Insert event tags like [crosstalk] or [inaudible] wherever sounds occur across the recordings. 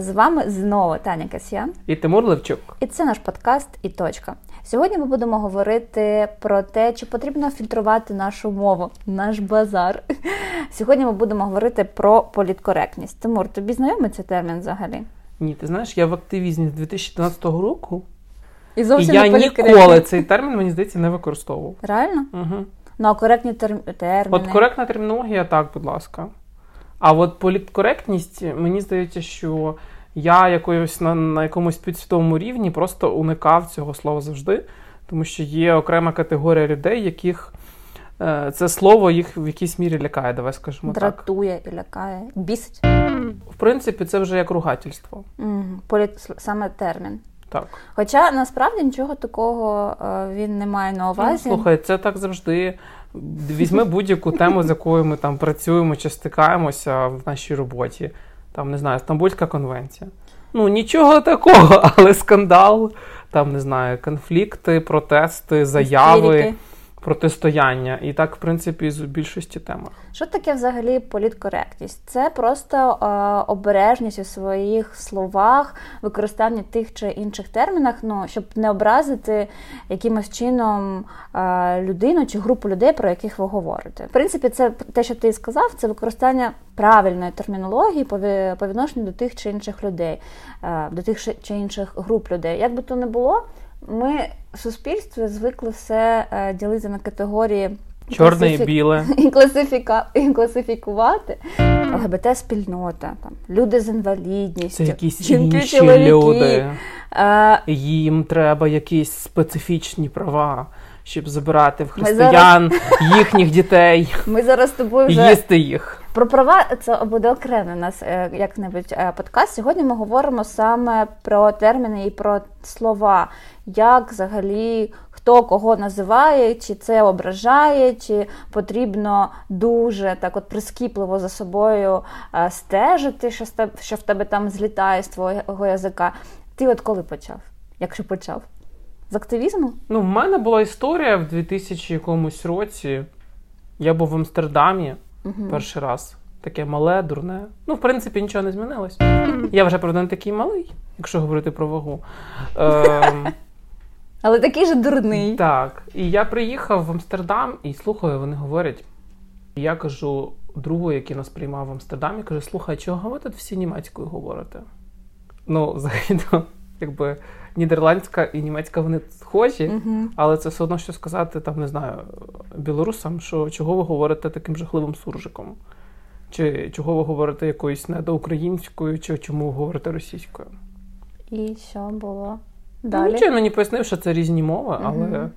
з вами знову Таня Касьян і Тимур Левчук. І це наш подкаст і точка. Сьогодні ми будемо говорити про те, чи потрібно фільтрувати нашу мову, наш базар. Сьогодні ми будемо говорити про політкоректність. Тимур, тобі знайомий цей термін взагалі? Ні, ти знаєш, я в активізмі з 2012 року. І зовсім і я не ніколи цей термін, мені здається, не використовував. Реально? Угу. Ну, а коректні терміни? От коректна термінологія, так, будь ласка. А от політкоректність, мені здається, що я якоюсь на, на якомусь підсвідомому рівні просто уникав цього слова завжди, тому що є окрема категорія людей, яких е, це слово їх в якійсь мірі лякає, давай скажемо Дратує так. і лякає, бісить. В принципі, це вже як ругательство. Mm, політ, саме термін. Так. Хоча насправді нічого такого е, він не має на увазі. Ну, слухай, це так завжди. Візьми будь-яку тему, з якою ми там працюємо чи стикаємося в нашій роботі. Там, не знаю, Стамбульська конвенція. Ну, нічого такого, [laughs] але скандал, там, не знаю, конфлікти, протести, заяви. Істерики протистояння, і так, в принципі, з більшості темах. Що таке взагалі політкоректність? Це просто е, обережність у своїх словах, використання тих чи інших термінах, ну щоб не образити якимось чином е, людину чи групу людей, про яких ви говорите. В принципі, це те, що ти сказав, це використання правильної термінології по, відношенню до тих чи інших людей, е, до тих чи інших груп людей. Як би то не було. Ми в суспільстві звикли все е, ділити на категорії. Чорне класифі... і біле. [laughs] І, класифіка... і класифікувати. ЛГБТ-спільнота, там, люди з інвалідністю, Це якісь інші люди. А... Е, Їм треба якісь специфічні права, щоб забирати в християн зараз... їхніх дітей. [laughs] Ми зараз з тобою вже... їсти їх. Про права це буде окремий у нас е, як-небудь подкаст. Сьогодні ми говоримо саме про терміни і про слова як взагалі хто кого називає, чи це ображає, чи потрібно дуже так от прискіпливо за собою е, стежити, що в тебе там злітає з твого язика. Ти от коли почав? Якщо почав? З активізму? Ну, в мене була історія в 2000 якомусь році. Я був в Амстердамі угу. перший раз. Таке мале, дурне. Ну, в принципі, нічого не змінилось. Я вже правда, не такий малий, якщо говорити про вагу. Е, [laughs] але такий же дурний. Так. І я приїхав в Амстердам і слухаю, вони говорять. Я кажу другу, який нас приймав в Амстердамі, кажу: слухай, чого ви тут всі німецькою говорите? Ну, [laughs] взагалі, якби нідерландська і німецька вони схожі, uh-huh. але це все одно що сказати, там, не знаю, білорусам, що чого ви говорите таким жахливим суржиком? Чи чого ви говорите якоюсь недоукраїнською, чи чому ви говорите російською? І що було? Далі. Ну, нічого мені пояснив, що це різні мови, але угу.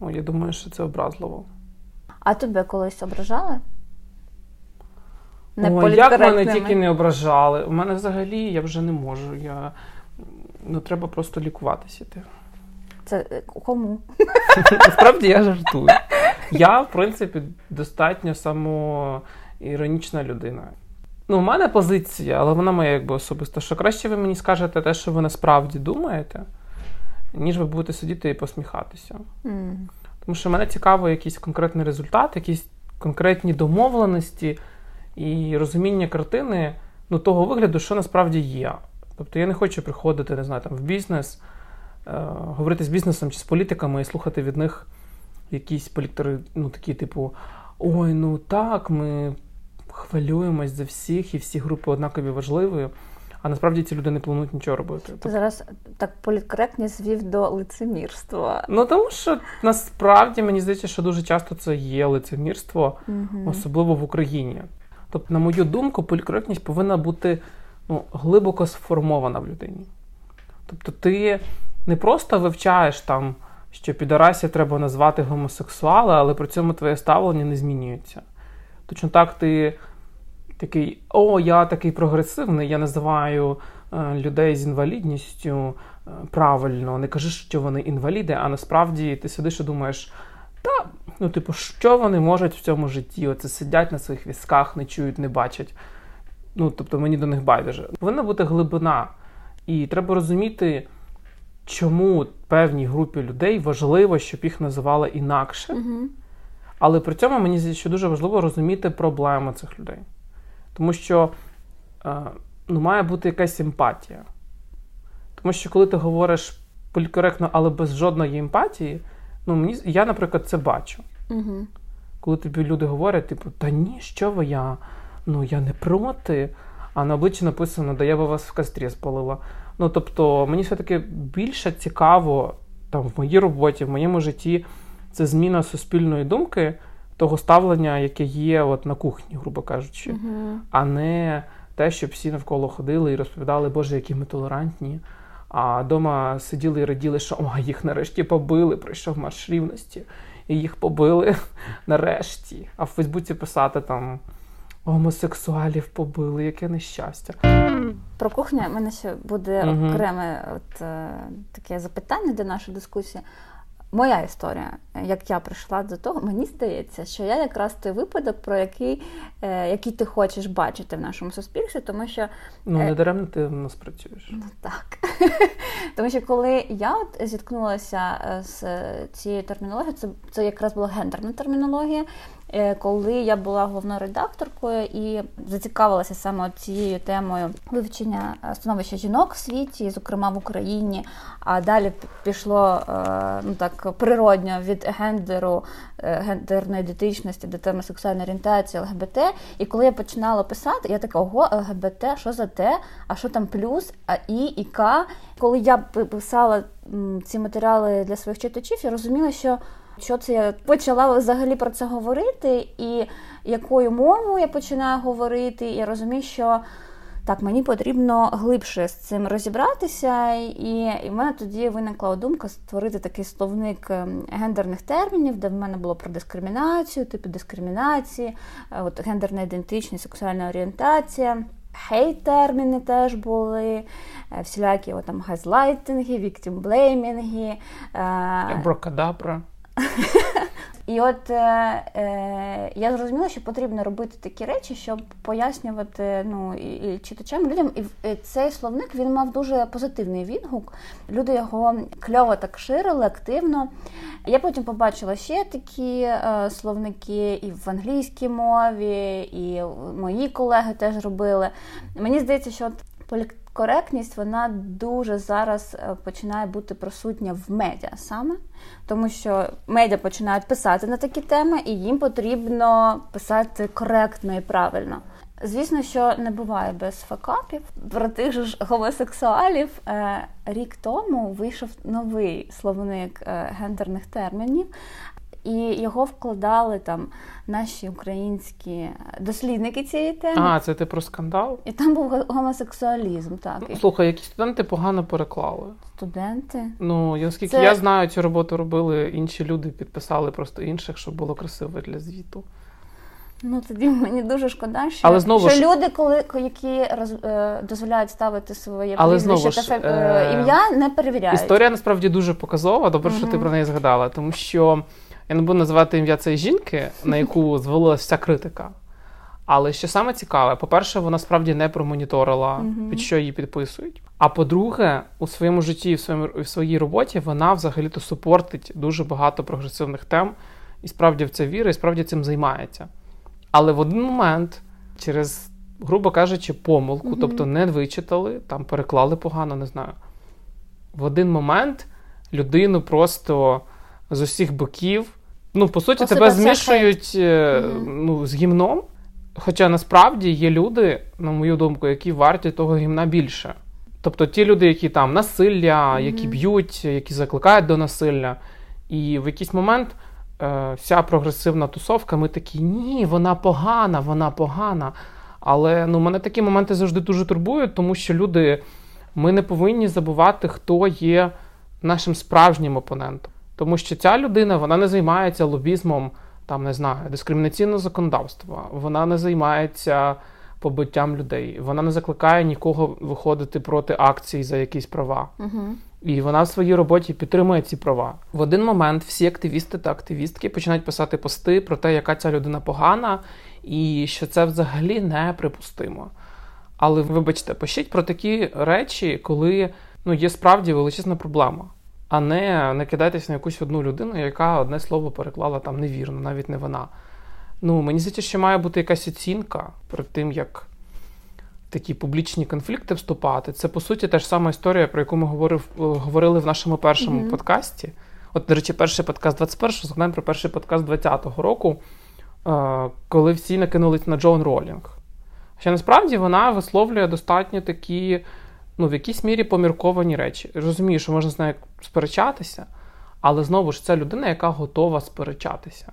ну, я думаю, що це образливо. А тебе колись ображали? Не О, Як мене тільки не ображали. У мене взагалі я вже не можу. Я... Ну, Треба просто лікуватися. Це е, кому? [laughs] Насправді я жартую. Я, в принципі, достатньо самоіронічна людина. Ну, у мене позиція, але вона моя якби особиста, що краще ви мені скажете те, що ви насправді думаєте ніж ви будете сидіти і посміхатися. Mm. Тому що мене цікаво якийсь конкретний результат, якісь конкретні домовленості і розуміння картини ну, того вигляду, що насправді є. Тобто я не хочу приходити, не знаю, там в бізнес, е, говорити з бізнесом чи з політиками і слухати від них якісь політери, ну такі, типу, ой, ну так, ми хвилюємось за всіх, і всі групи однакові важливі. А насправді ці люди не планують нічого робити. Ти зараз так політкоректність звів до лицемірства. Ну тому що насправді мені здається, що дуже часто це є лицемірство, угу. особливо в Україні. Тобто, на мою думку, політкоректність повинна бути ну, глибоко сформована в людині. Тобто, ти не просто вивчаєш там, що підарасі треба назвати гомосексуала, але при цьому твоє ставлення не змінюється. Точно так ти такий, о, я такий прогресивний, я називаю е, людей з інвалідністю е, правильно, не кажи, що вони інваліди, а насправді ти сидиш і думаєш, та, ну, типу, що вони можуть в цьому житті? Оце сидять на своїх візках, не чують, не бачать. Ну, тобто мені до них байдуже. Повинна бути глибина. І треба розуміти, чому певній групі людей важливо, щоб їх називали інакше. Угу. Але при цьому мені здається, що дуже важливо розуміти проблеми цих людей. Тому що е, ну, має бути якась емпатія. Тому що коли ти говориш полікоректно, але без жодної емпатії, ну мені я, наприклад, це бачу. Угу. Коли тобі люди говорять, типу, та ні, що ви я? Ну я не проти. А на обличчі написано, да я би вас в кастрі спалила. Ну тобто, мені все-таки більше цікаво там в моїй роботі, в моєму житті це зміна суспільної думки, того ставлення, яке є от на кухні, грубо кажучи, угу. а не те, щоб всі навколо ходили і розповідали, Боже, які ми толерантні. А вдома сиділи і раділи, що о, їх нарешті побили, прийшов марш рівності, і їх побили [laughs] нарешті. А в Фейсбуці писати там гомосексуалів побили, яке нещастя. Про кухню в мене ще буде Мгм. окреме от, е, таке запитання до нашої дискусії. Моя історія, як я прийшла до того, мені здається, що я якраз той випадок, про який, е, який ти хочеш бачити в нашому суспільстві, тому що Ну, Е. не даремно ти в нас працюєш. Ну так. [laughs] Тому що коли я от зіткнулася е, з цією термінологією, це, це якраз була гендерна термінологія. Е, Коли я була головною редакторкою і зацікавилася саме цією темою вивчення е, становища жінок в світі, зокрема в Україні, а далі пішло е, ну так природньо від гендеру, гендерної ідентичності до теми сексуальної орієнтації, ЛГБТ. І коли я починала писати, я така, ого, ЛГБТ, що за те? А що там плюс, а і, і К. Коли я писала ці матеріали для своїх читачів, я розуміла, що. Що це я почала взагалі про це говорити, і якою мовою я починаю говорити, я розумію, що так, мені потрібно глибше з цим розібратися, і, і в мене тоді виникла думка створити такий словник ем, гендерних термінів, де в мене було про дискримінацію, типи дискримінації, е, от гендерна ідентичність, сексуальна орієнтація. Хейт-терміни теж були, е, всілякі от, там газлайтинги, віктімблеймінги. е, Брокадабра. [laughs] і от е, е, я зрозуміла, що потрібно робити такі речі, щоб пояснювати ну, і, і читачам, людям. І і цей словник він мав дуже позитивний відгук. Люди його кльово так ширили активно. Я потім побачила ще такі е, словники і в англійській мові, і мої колеги теж робили. Мені здається, що от політкоректність вона дуже зараз е, починає бути присутня в медіа саме, тому що медіа починають писати на такі теми, і їм потрібно писати коректно і правильно. Звісно, що не буває без факапів. Про тих ж гомосексуалів е, рік тому вийшов новий словник е, гендерних термінів, і його вкладали там наші українські дослідники цієї теми. А, це ти про скандал? І там був гомосексуалізм, так. І Слухай, які студенти погано переклали. студенти. Ну, я- оскільки Це- я знаю, цю роботу робили інші люди, підписали просто інших, щоб було красиво для звіту. Ну тоді мені дуже шкода, що, Але знову що ж- люди, коли які роз, е, дозволяють ставити своє Але знову та ж, е, е, ім'я, не перевіряють. Історія насправді дуже показова. Добре, що ти про неї згадала, тому що я не буду називати ім'я цієї жінки, на яку звалилася вся критика. Але що саме цікаве, по-перше, вона справді не промоніторила, Мгм. під що її підписують. А по-друге, у своєму житті і в своєму в своїй роботі вона взагалі-то супортить дуже багато прогресивних тем, і справді в це вірить, і справді цим займається. Але в один момент, через, грубо кажучи, помилку, Мгм. тобто не вичитали, там переклали погано, не знаю. В один момент людину просто з усіх боків, ну, по суті, тебе змішують Мгм. ну, з гімном. Хоча насправді є люди, на мою думку, які варті того гімна більше. Тобто ті люди, які там насилля, Мгм. які б'ють, які закликають до насилля. І в якийсь момент е, вся прогресивна тусовка, ми такі, ні, вона погана, вона погана. Але ну, мене такі моменти завжди дуже турбують, тому що люди, ми не повинні забувати, хто є нашим справжнім опонентом. Тому що ця людина вона не займається лобізмом, там не знаю, дискримінаційного законодавства, вона не займається побиттям людей, вона не закликає нікого виходити проти акцій за якісь права. Угу. І вона в своїй роботі підтримує ці права. В один момент всі активісти та активістки починають писати пости про те, яка ця людина погана, і що це взагалі неприпустимо. Але вибачте, пишіть про такі речі, коли ну, є справді величезна проблема. А не, не кидайтесь на якусь одну людину, яка одне слово переклала там невірно, навіть не вона. Ну, мені здається, що має бути якась оцінка перед тим, як такі публічні конфлікти вступати. Це по суті та ж сама історія, про яку ми говорив, говорили в нашому першому mm-hmm. подкасті. От, до речі, перший подкаст 21-го, згадаємо про перший подкаст 20-го року, е, коли всі накинулись на Джон Ролінг. Ще насправді вона висловлює достатньо такі, ну, в якійсь мірі помірковані речі. Розумію, що можна з нею сперечатися, але знову ж це людина, яка готова сперечатися.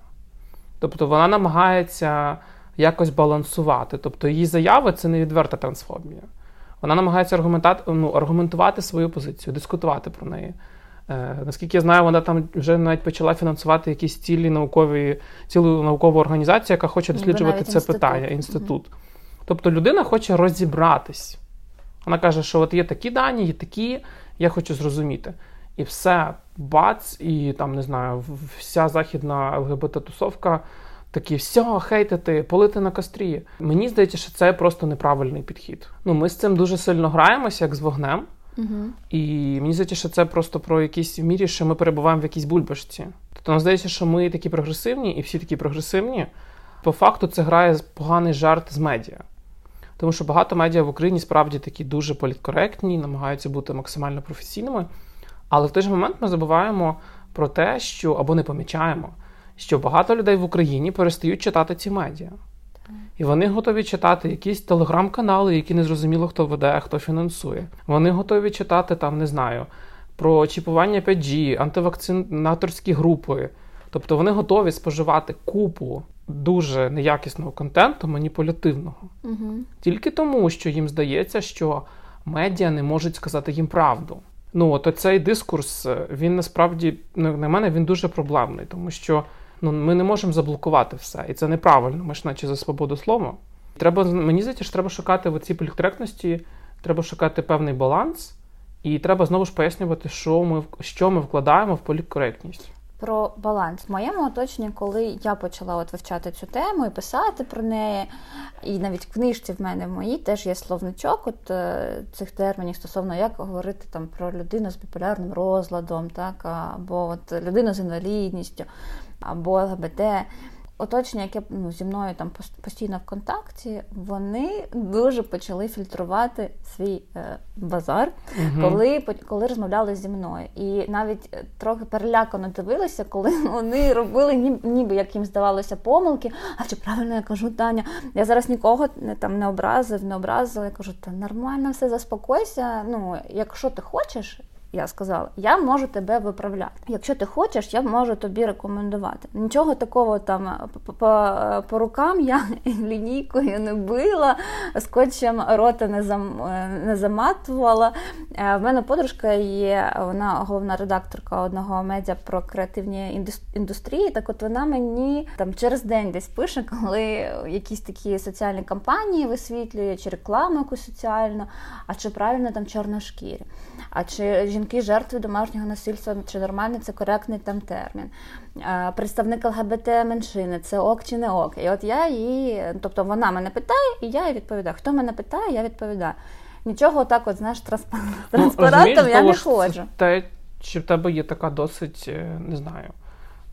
Тобто вона намагається якось балансувати. Тобто її заяви це не відверта трансфобія. Вона намагається ну, аргументувати свою позицію, дискутувати про неї. Е, Наскільки я знаю, вона там вже навіть почала фінансувати якісь цілі наукові, цілу наукову організацію, яка хоче досліджувати це інститут. питання, інститут. Угу. Тобто людина хоче розібратись. Вона каже, що от є такі дані, є такі, я хочу зрозуміти. І все, бац, і там не знаю, вся західна ЛГБТ-тусовка такі все, хейтити, полити на кострі. Мені здається, що це просто неправильний підхід. Ну, ми з цим дуже сильно граємося, як з вогнем. Угу. І мені здається, що це просто про якісь мірі, що ми перебуваємо в якійсь бульбашці. Тобто нам здається, що ми такі прогресивні, і всі такі прогресивні. По факту це грає поганий жарт з медіа. Тому що багато медіа в Україні справді такі дуже політкоректні, намагаються бути максимально професійними. Але в той же момент ми забуваємо про те, що або не помічаємо, що багато людей в Україні перестають читати ці медіа. І вони готові читати якісь телеграм-канали, які не зрозуміло, хто веде, хто фінансує. Вони готові читати там, не знаю, про чіпування 5G, антивакцинаторські групи. Тобто вони готові споживати купу дуже неякісного контенту, маніпулятивного. Угу. Тільки тому, що їм здається, що медіа не можуть сказати їм правду. Ну, от цей дискурс, він насправді, ну, на мене, він дуже проблемний, тому що ну, ми не можемо заблокувати все. І це неправильно. Ми ж наче за свободу слова. Треба, Мені здається, що треба шукати в цій політкоректності, треба шукати певний баланс, і треба знову ж пояснювати, що ми що ми вкладаємо в політкоректність. Про баланс в моєму оточенні, коли я почала от вивчати цю тему і писати про неї, і навіть в книжці в мене в моїй теж є словничок от е, цих термінів стосовно як говорити там про людину з біполярним розладом, так або от людину з інвалідністю або ЛГБТ. Оточення, яке ну, зі мною там постійно в контакті, вони дуже почали фільтрувати свій е, базар, угу. коли коли розмовляли зі мною. І навіть трохи перелякано дивилися, коли [laughs] вони робили, ніби, ніби як їм здавалося, помилки. А чи правильно я кажу, Таня? Я зараз нікого не там не образив, не образила. Я кажу, та нормально все заспокойся. Ну, якщо ти хочеш, я сказала, я можу тебе виправляти. Якщо ти хочеш, я можу тобі рекомендувати. Нічого такого там по, по, рукам я [laughs] лінійкою не била, скотчем рота не зам, не заматувала. Е, в мене подружка є, вона головна редакторка одного медіа про креативні індустрії. Так от вона мені там через день десь пише, коли якісь такі соціальні кампанії висвітлює, чи рекламу якусь соціальну, а чи правильно там чорношкірі. А чи жінки жертви домашнього насильства, чи нормальний це коректний там термін? Представник ЛГБТ меншини, це ок чи не ок. І от я її, тобто вона мене питає, і я їй відповідаю. Хто мене питає, я відповідаю. Нічого так, от знаєш, транспарантом ну, я не ходжу. Те, чи в тебе є така досить, е, не знаю.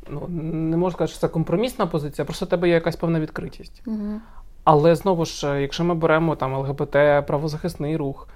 Ну, не можу сказати, що це компромісна позиція, просто в тебе є якась певна відкритість. Угу. Але знову ж, якщо ми беремо там ЛГБТ, правозахисний рух,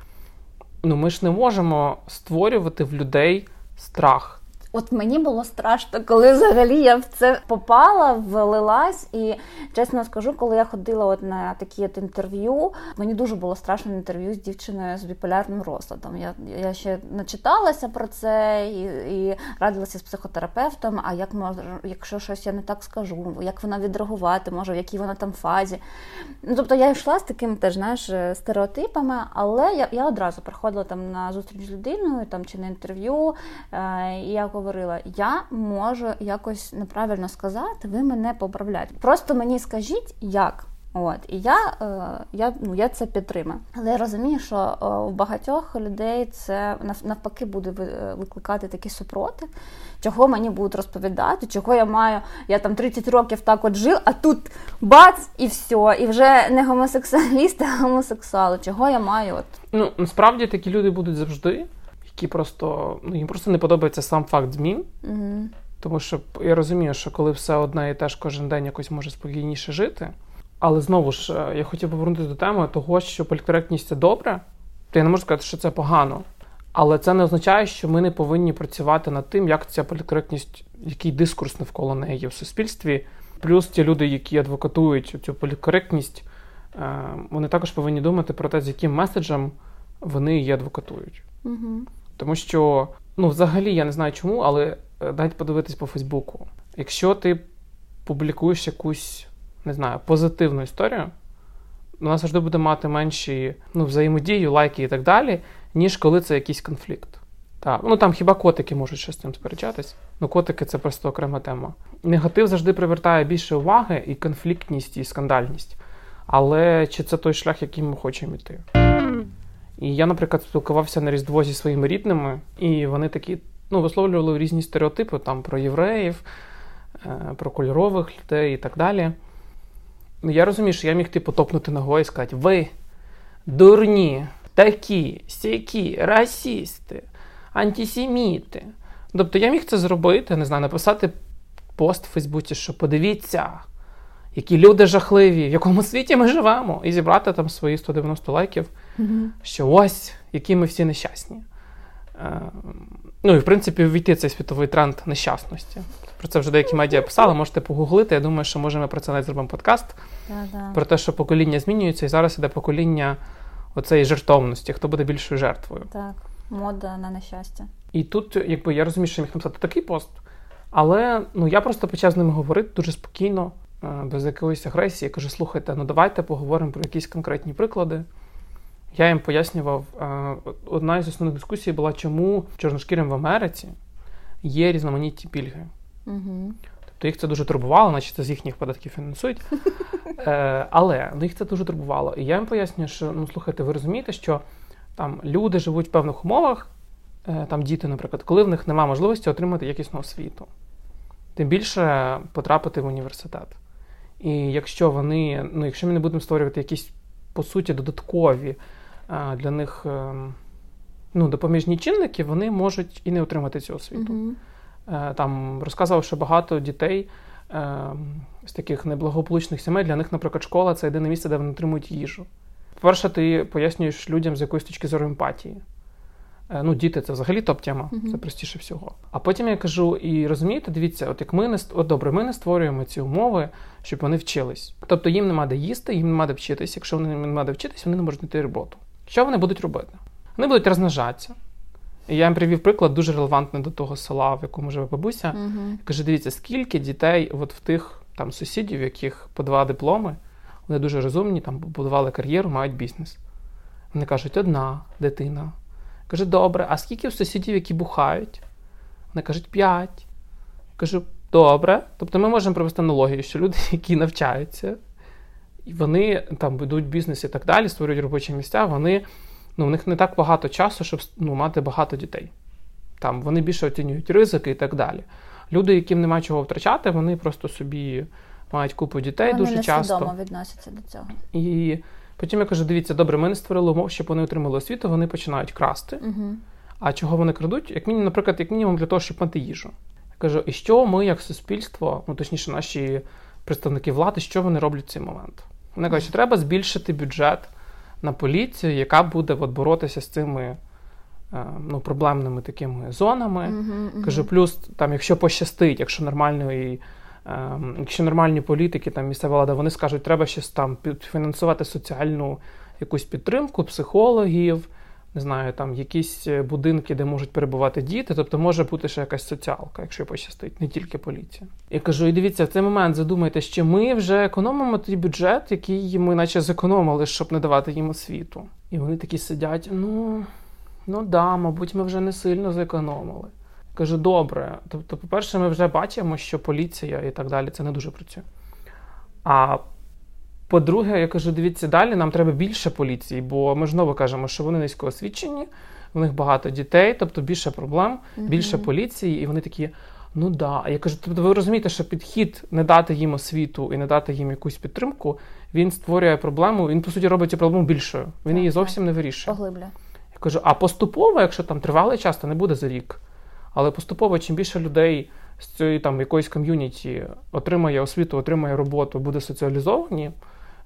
ну ми ж не можемо створювати в людей страх. От мені було страшно, коли взагалі я в це попала, влилась. І чесно скажу, коли я ходила от на такі от інтерв'ю, мені дуже було страшно на інтерв'ю з дівчиною з біполярним розладом. Я я ще начиталася про це і і радилася з психотерапевтом. А як може, якщо щось я не так скажу, як вона відреагувати може, в якій вона там фазі. Ну тобто я йшла з такими теж знаєш, стереотипами, але я я одразу приходила там на зустріч з людиною там чи на інтерв'ю. Е, і я говорила, я можу якось неправильно сказати, ви мене поправляєте. Просто мені скажіть, як. От і я е, я, ну, я це підтримаю. Але я розумію, що е, у багатьох людей це навпаки буде викликати такі супроти, чого мені будуть розповідати, чого я маю. Я там 30 років так от жив, а тут бац, і все. І вже не гомосексуаліст, а гомосексуал. Чого я маю? От ну насправді такі люди будуть завжди які просто ну їм просто не подобається сам факт змін. Угу. Тому що я розумію, що коли все одне і теж кожен день якось може спокійніше жити. Але знову ж е, я хотів повернутися до теми того, що політкоректність це добре, то я не можу сказати, що це погано. Але це не означає, що ми не повинні працювати над тим, як ця політкоректність, який дискурс навколо неї є в суспільстві. Плюс ті люди, які адвокатують цю політкоректність, е, вони також повинні думати про те, з яким меседжем вони її адвокатують. Угу. Тому що, ну, взагалі, я не знаю чому, але е, дайте подивитись по Фейсбуку. Якщо ти публікуєш якусь, не знаю, позитивну історію, вона завжди буде мати менші ну, взаємодію, лайки і так далі, ніж коли це якийсь конфлікт. Так, ну там хіба котики можуть щось з цим сперечатись? Ну, котики це просто окрема тема. Негатив завжди привертає більше уваги і конфліктність, і скандальність. Але чи це той шлях, яким ми хочемо йти? І я, наприклад, спілкувався на Різдво зі своїми рідними, і вони такі ну, висловлювали різні стереотипи там про євреїв, е, про кольорових людей і так далі. Ну, я розумію, що я міг типу топнути ногою і сказати: ви дурні, такі, сякі, расісти, антисеміти. Тобто я міг це зробити, не знаю, написати пост в Фейсбуці, що подивіться, які люди жахливі, в якому світі ми живемо, і зібрати там свої 190 лайків, mm що ось які ми всі нещасні. Е, ну і в принципі ввійти цей світовий тренд нещасності. Про це вже деякі медіа писали, можете погуглити. Я думаю, що може ми про це навіть зробимо подкаст. Да-да. Про те, що покоління змінюється, і зараз іде покоління оцеї жертовності, хто буде більшою жертвою. Так, мода на нещастя. І тут, якби я розумію, що я міг написати такий пост, але ну я просто почав з ними говорити дуже спокійно, е, без якоїсь агресії. Я кажу, слухайте, ну давайте поговоримо про якісь конкретні приклади. Я їм пояснював, е, одна із основних дискусій була, чому чорношкірим в Америці є різноманітні пільги. Угу. Тобто їх це дуже турбувало, наче це з їхніх податків фінансують. [laughs] Е, але ну, їх це дуже турбувало. І я їм пояснюю, що ну слухайте, ви розумієте, що там люди живуть в певних умовах, е, там діти, наприклад, коли в них немає можливості отримати якісну освіту, тим більше потрапити в університет. І якщо вони, ну якщо ми не будемо створювати якісь по суті додаткові для них ну, допоміжні чинники, вони можуть і не отримати цю освіту. Угу. Там розказував, що багато дітей з таких неблагополучних сімей для них, наприклад, школа це єдине місце, де вони отримують їжу. По-перше, ти пояснюєш людям з якоїсь точки зору емпатії. Е, ну, діти це взагалі топ-тема, uh-huh. це простіше всього. А потім я кажу: і розумієте, дивіться, от як ми не от добре, ми не створюємо ці умови, щоб вони вчились. Тобто їм нема де їсти, їм нема де вчитись. Якщо вони нема де вчитись, вони не можуть знайти роботу. Що вони будуть робити? Вони будуть розмножатися. І я їм привів приклад дуже релевантний до того села, в якому живе бабуся. Uh-huh. Каже: дивіться, скільки дітей от в тих там сусідів, яких по два дипломи, вони дуже розумні, там будували кар'єру, мають бізнес. Вони кажуть, одна дитина. Каже, добре, а скільки в сусідів, які бухають? Вони кажуть, п'ять. Кажу, добре. Тобто ми можемо провести аналогію, що люди, [laughs] які навчаються, і вони там будують бізнес і так далі, створюють робочі місця, вони, ну, в них не так багато часу, щоб ну, мати багато дітей. Там Вони більше оцінюють ризики і так далі. Люди, яким немає чого втрачати, вони просто собі мають купу дітей вони дуже часто. Вони відносяться до цього. І потім я кажу: дивіться, добре, ми не створили умов, щоб вони отримали освіту, вони починають красти. Угу. А чого вони крадуть? Як мінімум, наприклад, як мінімум для того, щоб мати їжу. Я кажу, і що ми, як суспільство, ну точніше, наші представники влади, що вони роблять в цей момент? Вони кажуть, що треба збільшити бюджет на поліцію, яка буде от, боротися з цими. Е, ну, проблемними такими зонами. Uh-huh, uh-huh. Кажу, плюс там, якщо пощастить, якщо нормальної, ем, якщо нормальні політики, там місцева влада, вони скажуть, треба щось там підфінансувати соціальну якусь підтримку, психологів, не знаю, там якісь е, будинки, де можуть перебувати діти. Тобто може бути ще якась соціалка, якщо пощастить, не тільки поліція. Я кажу, і дивіться, в цей момент задумайте, що ми вже економимо той бюджет, який ми наче зекономили, щоб не давати їм освіту. І вони такі сидять, ну. Ну да, мабуть, ми вже не сильно зекономили. Кажу, добре. Тобто, по-перше, ми вже бачимо, що поліція і так далі це не дуже працює. А по-друге, я кажу, дивіться, далі нам треба більше поліції, бо ми знову кажемо, що вони низько освічені, в них багато дітей, тобто більше проблем, більше поліції, і вони такі. Ну да. Я кажу, тобто ви розумієте, що підхід не дати їм освіту і не дати їм якусь підтримку, він створює проблему, він, по суті, робить цю проблему більшою. Він її зовсім не вирішує. Поглибля. Кажу, а поступово, якщо там тривалий час, то не буде за рік. Але поступово, чим більше людей з цієї там якоїсь ком'юніті отримає освіту, отримає роботу, буде соціалізовані,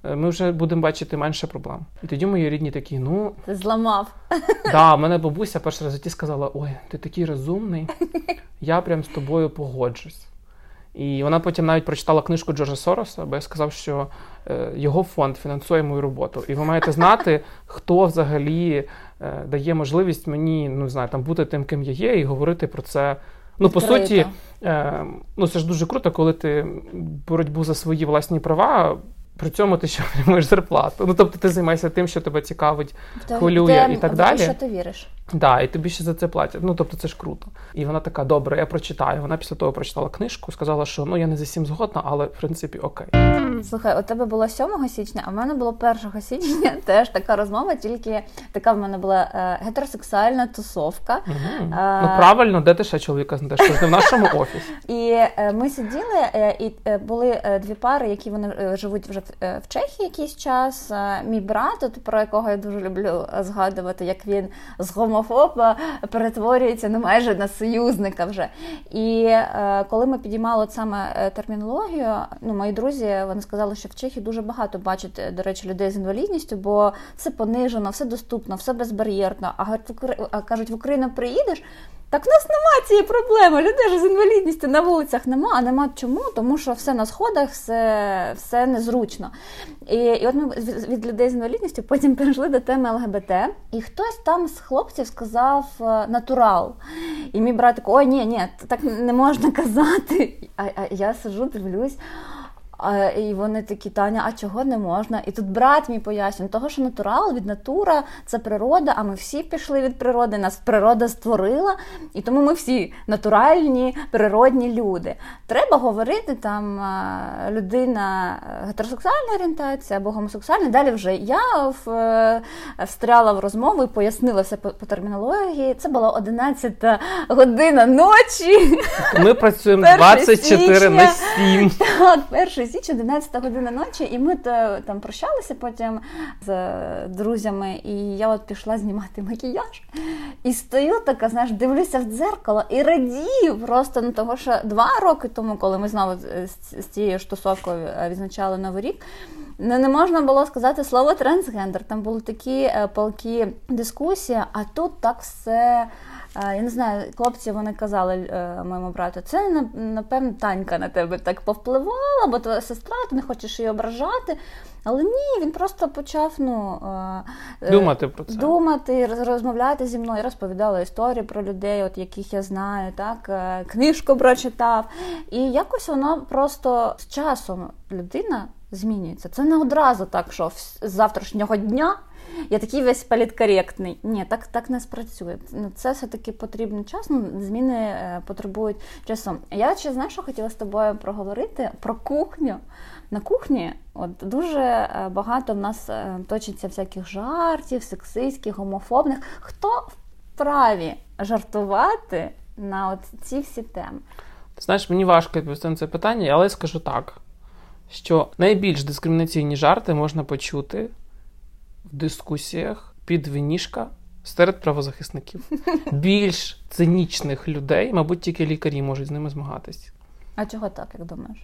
ми вже будемо бачити менше проблем. І тоді мої рідні такі, ну Ти зламав. да, мене бабуся перший раз в житті сказала: Ой, ти такий розумний, я прям з тобою погоджусь. І вона потім навіть прочитала книжку Джорджа Сороса, бо я сказав, що е, його фонд фінансує мою роботу. І ви маєте знати, хто взагалі е, дає можливість мені ну, знаю, там бути тим, ким я є, і говорити про це. Ну, по суті, е, ну це ж дуже круто, коли ти боротьбу за свої власні права. При цьому ти ще [laughs] отримуєш зарплату. Ну тобто ти займаєшся тим, що тебе цікавить, хвилює і так далі. Що ти віриш? Да, і тобі ще за це платять. Ну тобто це ж круто. І вона така, добре, я прочитаю. Вона після того прочитала книжку, сказала, що ну я не за всім згодна, але в принципі окей. Слухай, у тебе було 7 січня, а в мене було 1 січня. [laughs] Теж така розмова, тільки така в мене була е, гетеросексуальна тусовка. Угу. А- Ну правильно, де ти ще чоловіка знайдеш? Не в нашому [laughs] офісі. І е, ми сиділи, е, і е, були е, дві пари, які вони е, живуть вже в, е, в Чехії якийсь час. Е, Мій брат, от, про якого я дуже люблю е, згадувати, як він з гомофоба перетворюється ну, майже на союзника вже. І е, коли ми підіймали от саме е, термінологію, ну мої друзі вони сказали, що в Чехії дуже багато бачать, е, до речі, людей з інвалідністю, бо все понижено, все доступно, все безбар'єрно. А кажуть, в Україну приїдеш. Так в нас немає цієї проблеми. Людей ж з інвалідністю на вулицях нема. А нема чому? Тому що все на сходах, все, все незручно. І, і от ми від, людей з інвалідністю потім перейшли до теми ЛГБТ, і хтось там з хлопців сказав е, натурал. І мій брат такий, ой, ні, ні, так не можна казати. А, а я сижу, дивлюсь. А, і вони такі, Таня, а чого не можна? І тут брат мій пояснює, того, що натурал від натура це природа, а ми всі пішли від природи, нас природа створила, і тому ми всі натуральні, природні люди. Треба говорити там людина гетеросексуальна орієнтація або гомосексуальна. Далі вже я в, е, встряла в розмову і пояснила все по, по термінології. Це була 11 година ночі. Ми працюємо Перше 24 на січня. 7. Так, 1 січ, 11 година ночі, і ми там прощалися потім з е, друзями, і я от пішла знімати макіяж. І стою така, знаєш, дивлюся в дзеркало і радію просто ну, того, що два роки тому, коли ми знову з, цією ж тусовкою е, відзначали Новий рік. Не, не можна було сказати слово трансгендер. Там були такі е, палкі дискусії, а тут так все. Я не знаю, хлопці вони казали е, моєму брату, це на- напевно Танька на тебе так повпливала, бо твоя сестра, ти не хочеш її ображати. Але ні, він просто почав ну, е, е, Думати про це. думати, розмовляти зі мною, розповідала історії про людей, от яких я знаю, так книжку прочитав. І якось воно просто з часом людина змінюється. Це не одразу так, що з завтрашнього дня. Я такий весь політкоректний. Ні, так, так не спрацює. Ну, Це все-таки потрібен час. Ну, зміни е, потребують часу. Я ще знаєш, що хотіла з тобою проговорити про кухню. На кухні от дуже е, багато в нас е, точиться всяких жартів, сексистських, гомофобних. Хто вправі жартувати на от ці всі теми? Знаєш, мені важко відповісти на це питання, але я скажу так, що найбільш дискримінаційні жарти можна почути в дискусіях під винішка серед правозахисників. [laughs] Більш цинічних людей, мабуть, тільки лікарі можуть з ними змагатись. А чого так, як думаєш?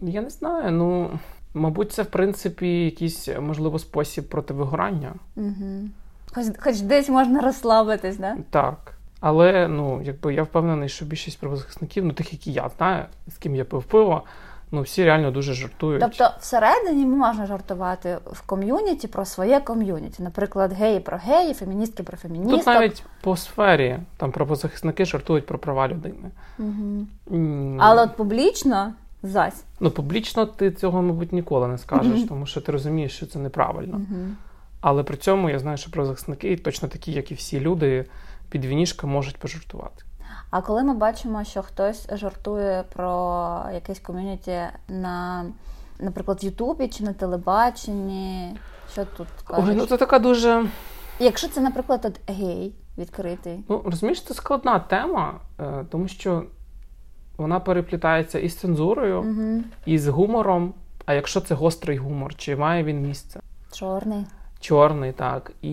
Я не знаю. Ну, мабуть, це в принципі якийсь можливо спосіб противигорання. Угу. Хоч, хоч десь можна розслабитись, да? Так. Але ну, якби я впевнений, що більшість правозахисників, ну тих, які я знаю, з ким я пив пиво, ну всі реально дуже жартують. Тобто всередині можна жартувати в ком'юніті про своє ком'юніті. Наприклад, геї про геї, феміністки про феміністок. Тут навіть по сфері там правозахисники жартують про права людини. Угу. Але от публічно зась. Ну, публічно ти цього, мабуть, ніколи не скажеш, тому що ти розумієш, що це неправильно. Угу. Але при цьому я знаю, що правозахисники, точно такі, як і всі люди, під вінішка можуть пожартувати. А коли ми бачимо, що хтось жартує про якесь ком'юніті на, наприклад, Ютубі чи на телебаченні, що тут кажеш? Ой, ну це така дуже. Якщо це, наприклад, от гей відкритий. Ну, розумієш, це складна тема, е, тому що вона переплітається із цензурою, Угу. і з гумором. А якщо це гострий гумор, чи має він місце? Чорний. Чорний, так. І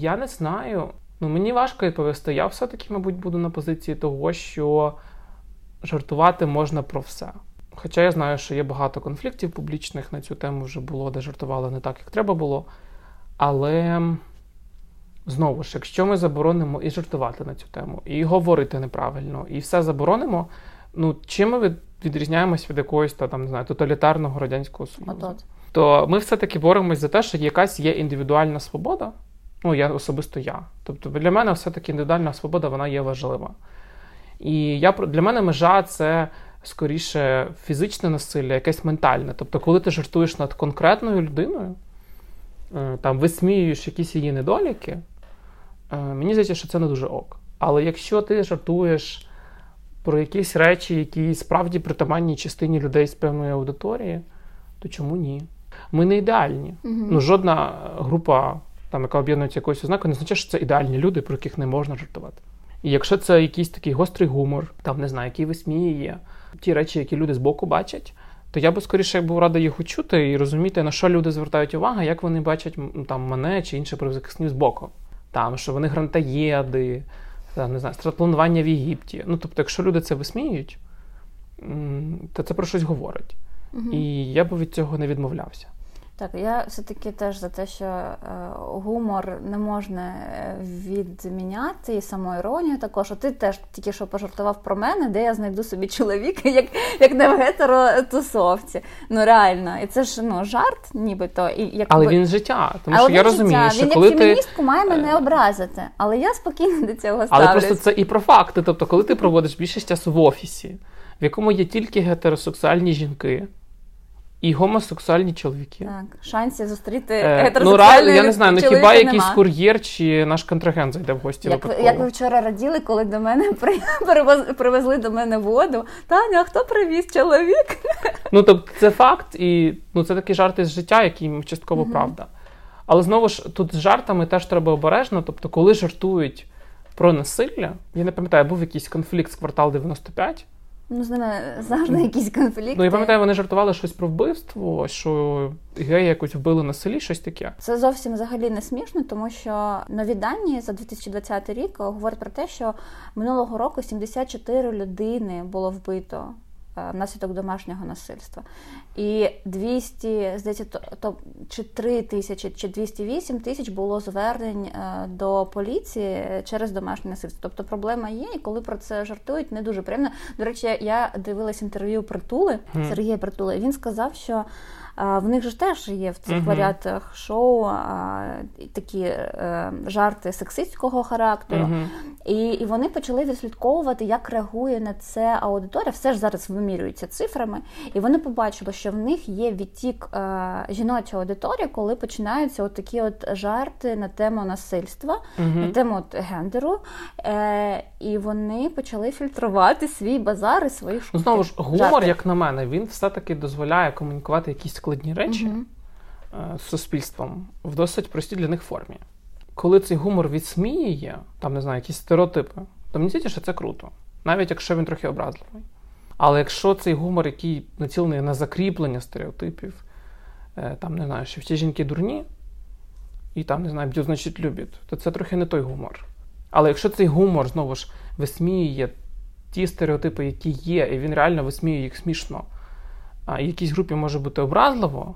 я не знаю. Ну, мені важко відповісти. Я все-таки, мабуть, буду на позиції того, що жартувати можна про все. Хоча я знаю, що є багато конфліктів публічних на цю тему вже було, де жартували не так, як треба було. Але знову ж, якщо ми заборонимо і жартувати на цю тему, і говорити неправильно, і все заборонимо, ну чим ми відрізняємось від якогось там, не знаю, тоталітарного радянського союзу? То ми все-таки боремось за те, що якась є індивідуальна свобода. Ну, я особисто я. Тобто для мене все-таки індивідуальна свобода вона є важлива. І я для мене межа це скоріше фізичне насилля, якесь ментальне. Тобто, коли ти жартуєш над конкретною людиною, е, там висміюєш якісь її недоліки, е, мені здається, що це не дуже ок. Але якщо ти жартуєш про якісь речі, які справді притаманні частині людей з певної аудиторії, то чому ні? Ми не ідеальні. Угу. Ну, Жодна група, там, яка об'єднується якоюсь ознакою, не означає, що це ідеальні люди, про яких не можна жартувати. І якщо це якийсь такий гострий гумор, там не знаю, який висміює ті речі, які люди збоку бачать, то я би скоріше був радий їх учути і розуміти, на що люди звертають увагу, як вони бачать там мене чи інших правозахисників збоку. Там, що вони грантаєди, там, не знаю, стратпланування в Єгипті. Ну, тобто, якщо люди це висміюють, то це про щось говорить. Угу. І я би від цього не відмовлявся. Так, я все-таки теж за те, що е, гумор не можна е, відміняти і самоіронію також. О, ти теж тільки що пожартував про мене, де я знайду собі чоловіка, як як не в гетеротусовці. Ну реально, і це ж ну жарт, нібито. І як Але він життя, тому але що я розумію, що він коли як феміністку ти... має мене образити, але я спокійно до цього ставлюсь. Але просто це і про факти. Тобто, коли ти проводиш більшість часу в офісі, в якому є тільки гетеросексуальні жінки і гомосексуальні чоловіки. Так, шансів зустріти е, Ну, реально, я не знаю, ну хіба якийсь кур'єр чи наш контрагент зайде в гості як, випадково. Як ви вчора раділи, коли до мене [laughs] привезли до мене воду. Таня, а хто привіз чоловік? Ну, тобто це факт, і ну, це такий жарт із життя, який частково угу. правда. Але знову ж тут з жартами теж треба обережно. Тобто, коли жартують про насилля, я не пам'ятаю, був якийсь конфлікт з квартал 95. Ну, з ними завжди якісь конфлікти. Ну, я пам'ятаю, вони жартували щось про вбивство, що геї якось вбили на селі, щось таке. Це зовсім взагалі не смішно, тому що нові дані за 2020 рік говорять про те, що минулого року 74 людини було вбито Е, внаслідок домашнього насильства. І 200, здається, то, чи 3 тисячі, чи 208 тисяч було звернень е, до поліції через домашнє насильство. Тобто проблема є, і коли про це жартують, не дуже приємно. До речі, я дивилась інтерв'ю Притули Сергія Притули. Він сказав, що в них ж теж є в цих uh-huh. варіантах шоу такі е, жарти сексистського характеру. Uh-huh. І і вони почали відслідковувати, як реагує на це аудиторія. Все ж зараз вимірюється цифрами, і вони побачили, що в них є відтік е, жіночої аудиторії, коли починаються от такі от жарти на тему насильства, uh-huh. на тему от гендеру. Е, І вони почали фільтрувати свій базар і свої шутки. Ну, знову ж гумор, жарти. як на мене, він все-таки дозволяє комунікувати якісь складні речі uh-huh. з суспільством в досить простій для них формі. Коли цей гумор відсміює, там не знаю, якісь стереотипи, то мені здається, що це круто, навіть якщо він трохи образливий. Але якщо цей гумор, який націлений на закріплення стереотипів, е, там не знаю, що всі жінки дурні, і там не знаю, б'ють, значить люблять, то це трохи не той гумор. Але якщо цей гумор знову ж висміює ті стереотипи, які є, і він реально висміює їх смішно, якійсь групі може бути образливо.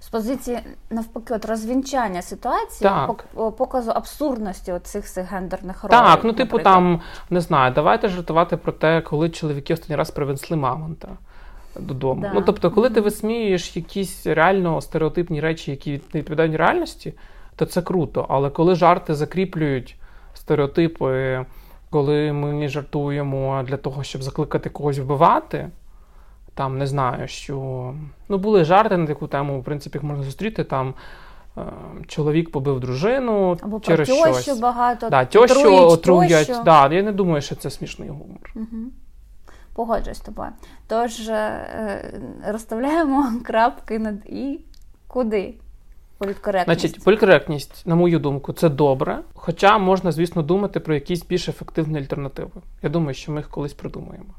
З позиції навпаки, от розвінчання ситуації, так. показу абсурдності цих гендерних ролей. Так, ну типу там не знаю, давайте жартувати про те, коли чоловіки останній раз привезли мамонта додому. Да. Ну тобто, коли ти висміюєш якісь реально стереотипні речі, які не відповідають реальності, то це круто. Але коли жарти закріплюють стереотипи, коли ми жартуємо для того, щоб закликати когось вбивати. Там не знаю, що ну були жарти на таку тему, в принципі, їх можна зустріти. Там е, чоловік побив дружину Або через про щось. багато да, тьощу отруять. Да, Я не думаю, що це смішний гумор. Угу. Погоджуюсь з тобою. Тож е, розставляємо [laughs] крапки над і куди? Політкоректність. Значить, політкоректність, на мою думку, це добре. Хоча можна, звісно, думати про якісь більш ефективні альтернативи. Я думаю, що ми їх колись придумаємо.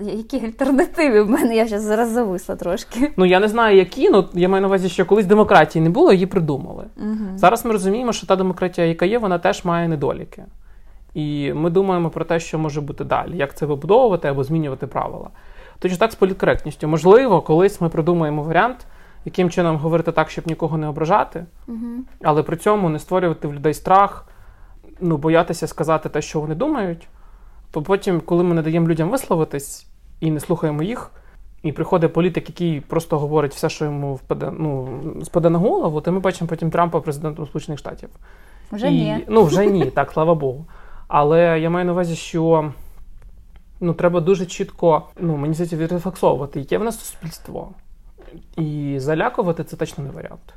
Які альтернативи в мене я зараз зараз зависла трошки. Ну я не знаю, які, ну я маю на увазі, що колись демократії не було, її придумали. Угу. Зараз ми розуміємо, що та демократія, яка є, вона теж має недоліки. І ми думаємо про те, що може бути далі, як це вибудовувати або змінювати правила. Точно так з політкоректністю. Можливо, колись ми придумаємо варіант, яким чином говорити так, щоб нікого не ображати, Угу. але при цьому не створювати в людей страх, ну, боятися сказати те, що вони думають. То потім, коли ми не даємо людям висловитись і не слухаємо їх, і приходить політик, який просто говорить все, що йому впаде, ну, спаде на голову, то ми бачимо потім Трампа президентом Сполучених Штатів. Вже і, ні. Ну, вже ні, так, слава Богу. Але я маю на увазі, що ну, треба дуже чітко, ну, мені здається, відрефлексовувати, яке в нас суспільство. І залякувати це точно не варіант.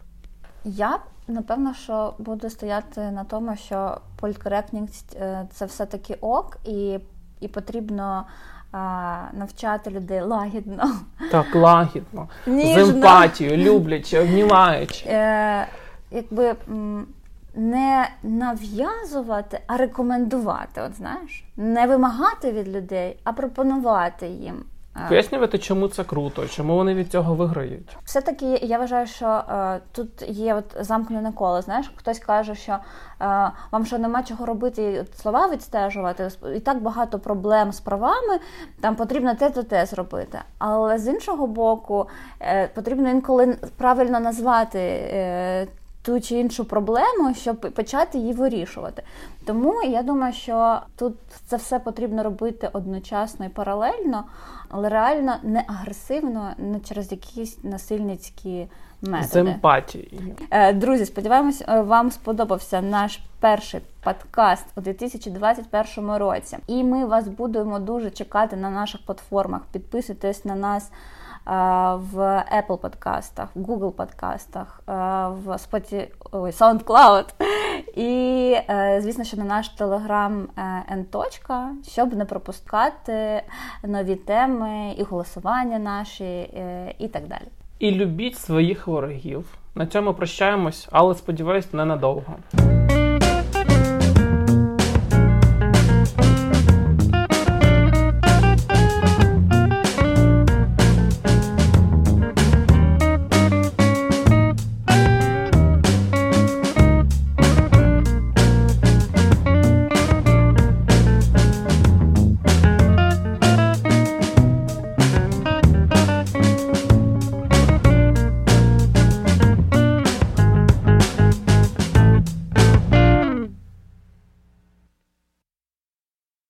Я напевно, що буду стояти на тому, що політкоректність е, це все-таки ок, і, і потрібно а, навчати людей лагідно, Так, лагідно, з емпатією, люблячи, обнімаючи. Е, якби не нав'язувати, а рекомендувати. От знаєш, не вимагати від людей, а пропонувати їм. Е, Пояснювати, чому це круто, чому вони від цього виграють. Все-таки я вважаю, що е, тут є от замкнене коло. Знаєш, хтось каже, що е, вам що нема чого робити, слова відстежувати, і так багато проблем з правами, там потрібно те то те зробити. Але з іншого боку, е, потрібно інколи правильно назвати. Ту чи іншу проблему, щоб почати її вирішувати. Тому я думаю, що тут це все потрібно робити одночасно і паралельно, але реально не агресивно, не через якісь насильницькі З методи. емпатією. Е, Друзі, сподіваємось, е, вам сподобався наш перший подкаст у 2021 році. І ми вас будемо дуже чекати на наших платформах. Підписуйтесь на нас в Apple подкастах, в Google подкастах, в Spotify, ой, SoundCloud. [laughs] І, звісно, що на наш телеграм N. щоб не пропускати нові теми і голосування наші, е, і так далі. І любіть своїх ворогів. На цьому прощаємось, але сподіваюсь, ненадовго.